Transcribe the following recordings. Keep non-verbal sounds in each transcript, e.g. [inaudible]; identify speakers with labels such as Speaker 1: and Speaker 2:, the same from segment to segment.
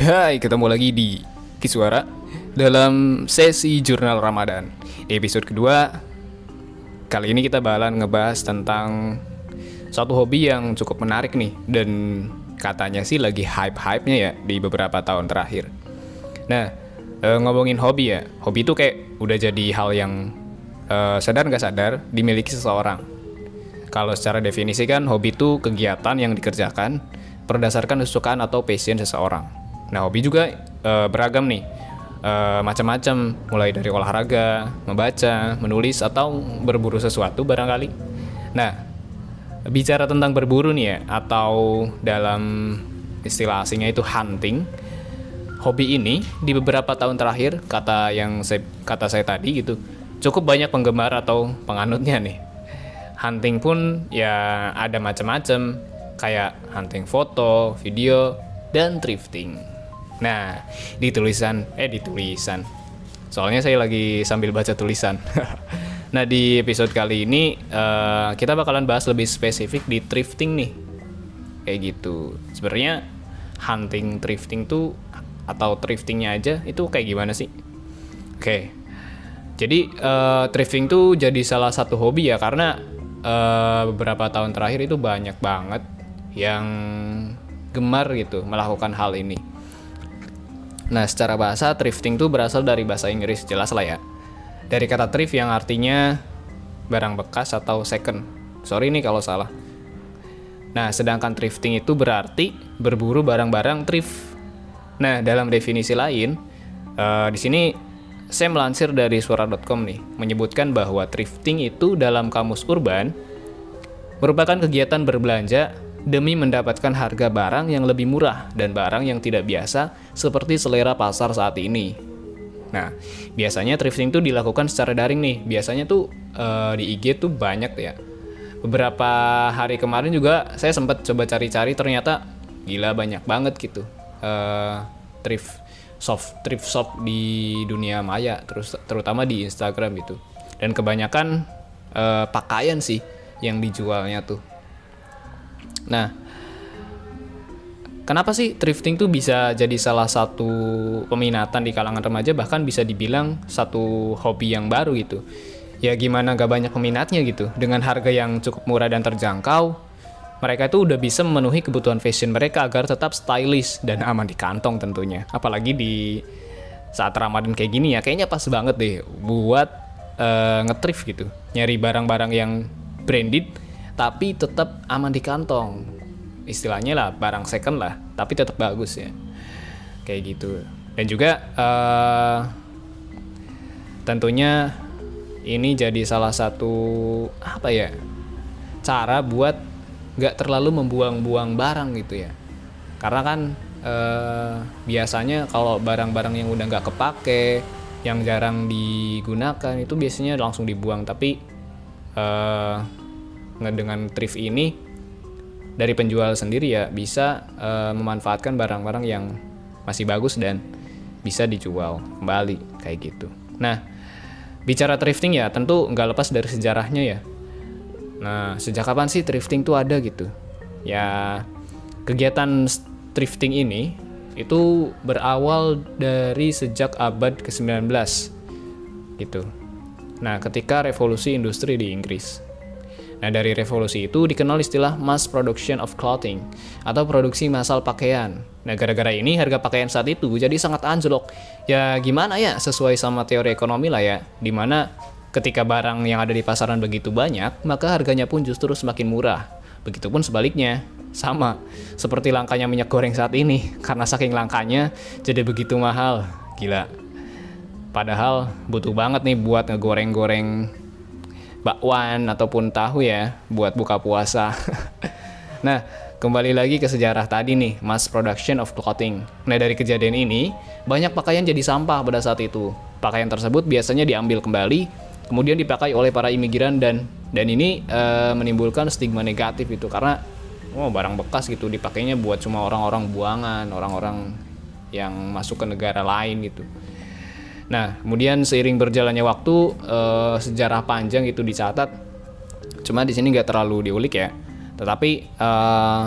Speaker 1: Hai, ketemu lagi di Kiswara dalam sesi jurnal Ramadan. Episode kedua, kali ini kita bakalan ngebahas tentang suatu hobi yang cukup menarik nih dan katanya sih lagi hype-hype-nya ya di beberapa tahun terakhir. Nah, eh, ngomongin hobi ya, hobi itu kayak udah jadi hal yang eh, sadar nggak sadar dimiliki seseorang. Kalau secara definisi kan hobi itu kegiatan yang dikerjakan berdasarkan kesukaan atau passion seseorang. Nah, hobi juga eh, beragam nih. Eh, macam-macam mulai dari olahraga, membaca, menulis atau berburu sesuatu barangkali. Nah, bicara tentang berburu nih ya atau dalam istilah asingnya itu hunting. Hobi ini di beberapa tahun terakhir kata yang saya kata saya tadi gitu cukup banyak penggemar atau penganutnya nih. Hunting pun ya ada macam-macam kayak hunting foto, video, dan thrifting. Nah, di tulisan, eh di tulisan. Soalnya saya lagi sambil baca tulisan. [laughs] nah, di episode kali ini eh, kita bakalan bahas lebih spesifik di thrifting nih. Kayak gitu. Sebenarnya hunting thrifting tuh atau thriftingnya aja itu kayak gimana sih? Oke. Jadi eh, thrifting tuh jadi salah satu hobi ya karena eh, beberapa tahun terakhir itu banyak banget yang gemar gitu melakukan hal ini. Nah, secara bahasa thrifting tuh berasal dari bahasa Inggris, jelas lah ya. Dari kata thrift yang artinya barang bekas atau second. Sorry nih kalau salah. Nah, sedangkan thrifting itu berarti berburu barang-barang thrift. Nah, dalam definisi lain, eh, di sini saya melansir dari suara.com nih, menyebutkan bahwa thrifting itu dalam kamus urban merupakan kegiatan berbelanja demi mendapatkan harga barang yang lebih murah dan barang yang tidak biasa seperti selera pasar saat ini. Nah, biasanya thrifting itu dilakukan secara daring nih. Biasanya tuh eh, di IG tuh banyak ya. Beberapa hari kemarin juga saya sempat coba cari-cari ternyata gila banyak banget gitu. eh thrift shop thrift shop di dunia maya terus terutama di Instagram gitu. Dan kebanyakan eh, pakaian sih yang dijualnya tuh. Nah, kenapa sih thrifting tuh bisa jadi salah satu peminatan di kalangan remaja bahkan bisa dibilang satu hobi yang baru gitu. Ya gimana gak banyak peminatnya gitu. Dengan harga yang cukup murah dan terjangkau, mereka itu udah bisa memenuhi kebutuhan fashion mereka agar tetap stylish dan aman di kantong tentunya. Apalagi di saat Ramadan kayak gini ya, kayaknya pas banget deh buat eh, nge-thrift gitu. Nyari barang-barang yang branded tapi tetap aman di kantong. Istilahnya lah barang second lah, tapi tetap bagus ya. Kayak gitu. Dan juga eh, tentunya ini jadi salah satu apa ya cara buat nggak terlalu membuang-buang barang gitu ya. Karena kan eh, biasanya kalau barang-barang yang udah nggak kepake, yang jarang digunakan itu biasanya langsung dibuang. Tapi eh, nge- dengan thrift ini dari penjual sendiri ya bisa eh, memanfaatkan barang-barang yang masih bagus dan bisa dijual kembali kayak gitu. Nah, bicara thrifting ya tentu nggak lepas dari sejarahnya ya. Nah, sejak kapan sih thrifting tuh ada gitu? Ya, kegiatan thrifting ini itu berawal dari sejak abad ke-19 gitu. Nah, ketika revolusi industri di Inggris. Nah, dari revolusi itu dikenal istilah mass production of clothing atau produksi massal pakaian. Nah, gara-gara ini harga pakaian saat itu jadi sangat anjlok. Ya gimana ya, sesuai sama teori ekonomi lah ya, di mana ketika barang yang ada di pasaran begitu banyak, maka harganya pun justru semakin murah. Begitupun sebaliknya, sama seperti langkanya minyak goreng saat ini, karena saking langkanya jadi begitu mahal. Gila. Padahal butuh banget nih buat ngegoreng-goreng bakwan ataupun tahu ya buat buka puasa. [laughs] nah, kembali lagi ke sejarah tadi nih, mass production of clothing. Nah, dari kejadian ini, banyak pakaian jadi sampah pada saat itu. Pakaian tersebut biasanya diambil kembali, kemudian dipakai oleh para imigran dan dan ini eh, menimbulkan stigma negatif itu karena oh barang bekas gitu dipakainya buat cuma orang-orang buangan, orang-orang yang masuk ke negara lain gitu. Nah, kemudian seiring berjalannya waktu, eh, sejarah panjang itu dicatat. Cuma di sini nggak terlalu diulik ya. Tetapi eh,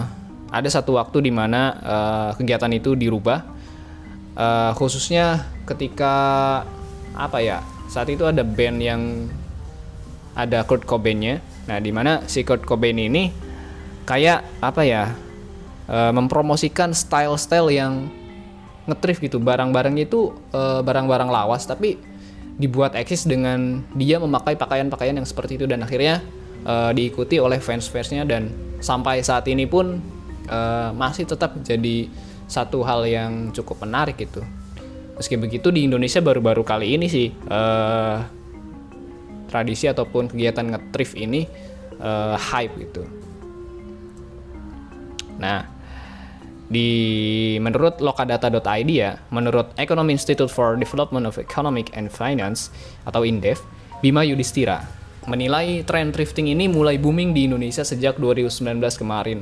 Speaker 1: ada satu waktu di mana eh, kegiatan itu dirubah uh, khususnya ketika apa ya saat itu ada band yang ada Kurt Cobain-nya nah di mana si Kurt Cobain ini kayak apa ya uh, mempromosikan style-style yang ngetrif gitu barang-barangnya itu uh, barang-barang lawas tapi dibuat eksis dengan dia memakai pakaian-pakaian yang seperti itu dan akhirnya uh, diikuti oleh fans-fansnya dan sampai saat ini pun uh, masih tetap jadi satu hal yang cukup menarik gitu. Meski begitu di Indonesia baru-baru kali ini sih uh, tradisi ataupun kegiatan ngetrif ini uh, hype gitu. Nah, di menurut lokadata.id ya, menurut Economic Institute for Development of Economic and Finance atau INDEF, Bima Yudhistira menilai tren thrifting ini mulai booming di Indonesia sejak 2019 kemarin.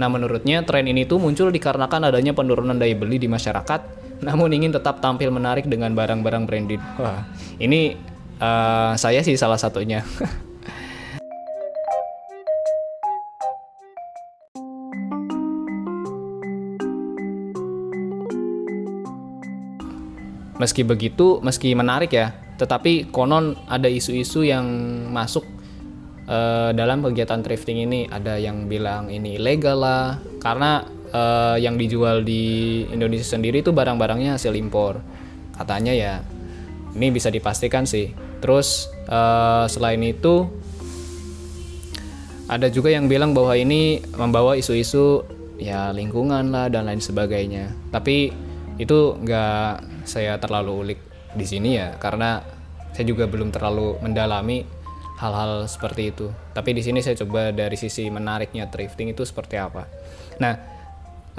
Speaker 1: Nah, menurutnya tren ini tuh muncul dikarenakan adanya penurunan daya beli di masyarakat, namun ingin tetap tampil menarik dengan barang-barang branded. Wah, ini uh, saya sih salah satunya. [laughs] Meski begitu, meski menarik ya, tetapi konon ada isu-isu yang masuk uh, dalam kegiatan thrifting ini. Ada yang bilang ini ilegal lah, karena uh, yang dijual di Indonesia sendiri itu barang-barangnya hasil impor. Katanya ya, ini bisa dipastikan sih. Terus uh, selain itu, ada juga yang bilang bahwa ini membawa isu-isu ya lingkungan lah dan lain sebagainya. Tapi itu nggak saya terlalu ulik di sini ya karena saya juga belum terlalu mendalami hal-hal seperti itu. Tapi di sini saya coba dari sisi menariknya thrifting itu seperti apa. Nah,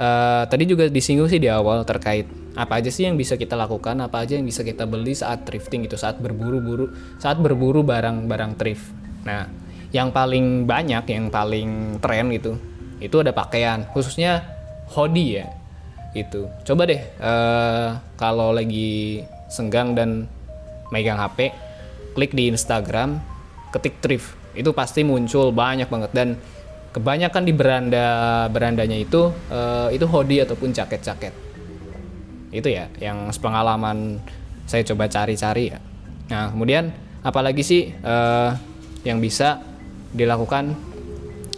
Speaker 1: uh, tadi juga disinggung sih di awal terkait apa aja sih yang bisa kita lakukan, apa aja yang bisa kita beli saat thrifting itu, saat berburu-buru, saat berburu barang-barang thrift. Nah, yang paling banyak, yang paling tren gitu, itu ada pakaian, khususnya hoodie ya itu coba deh uh, kalau lagi senggang dan megang HP klik di Instagram ketik thrift. Itu pasti muncul banyak banget. Dan kebanyakan di beranda berandanya itu uh, itu hoodie ataupun jaket-jaket. Itu ya yang pengalaman saya coba cari-cari ya. Nah kemudian apalagi sih uh, yang bisa dilakukan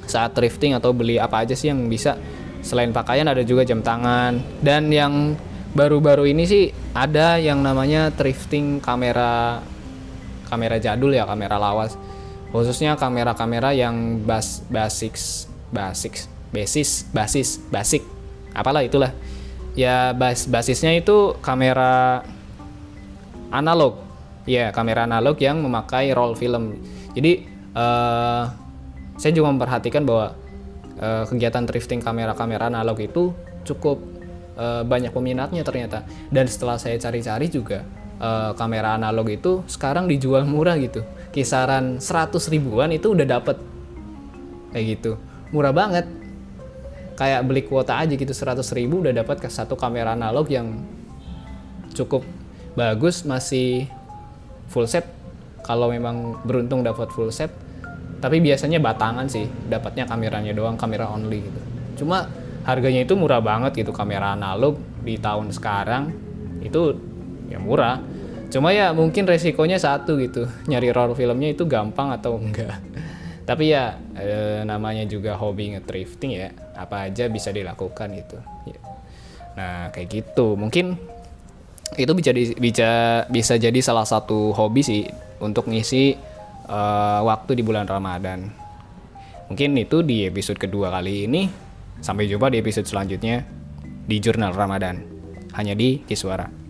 Speaker 1: saat thrifting atau beli apa aja sih yang bisa selain pakaian ada juga jam tangan. Dan yang baru-baru ini sih ada yang namanya thrifting kamera kamera jadul ya kamera lawas. Khususnya kamera-kamera yang bas basics basics basis basis basic. Apalah itulah. Ya bas basisnya itu kamera analog. Ya kamera analog yang memakai roll film. Jadi uh, saya juga memperhatikan bahwa uh, kegiatan thrifting kamera-kamera analog itu cukup uh, banyak peminatnya ternyata. Dan setelah saya cari-cari juga uh, kamera analog itu sekarang dijual murah gitu. Kisaran 100 ribuan itu udah dapet kayak gitu. Murah banget. Kayak beli kuota aja gitu 100 ribu udah dapat ke satu kamera analog yang cukup bagus masih full set kalau memang beruntung dapat full set tapi biasanya batangan sih dapatnya kameranya doang kamera only gitu. Cuma harganya itu murah banget gitu kamera analog di tahun sekarang itu ya murah. Cuma ya mungkin resikonya satu gitu [laughs] nyari roll filmnya itu gampang atau enggak. [laughs] Tapi ya e, namanya juga hobi nge-thrifting ya apa aja bisa dilakukan gitu. Ya. nah kayak gitu. Mungkin itu bisa bisa bisa jadi salah satu hobi sih untuk ngisi uh, waktu di bulan Ramadan. Mungkin itu di episode kedua kali ini. Sampai jumpa di episode selanjutnya di Jurnal Ramadan. Hanya di Kiswara.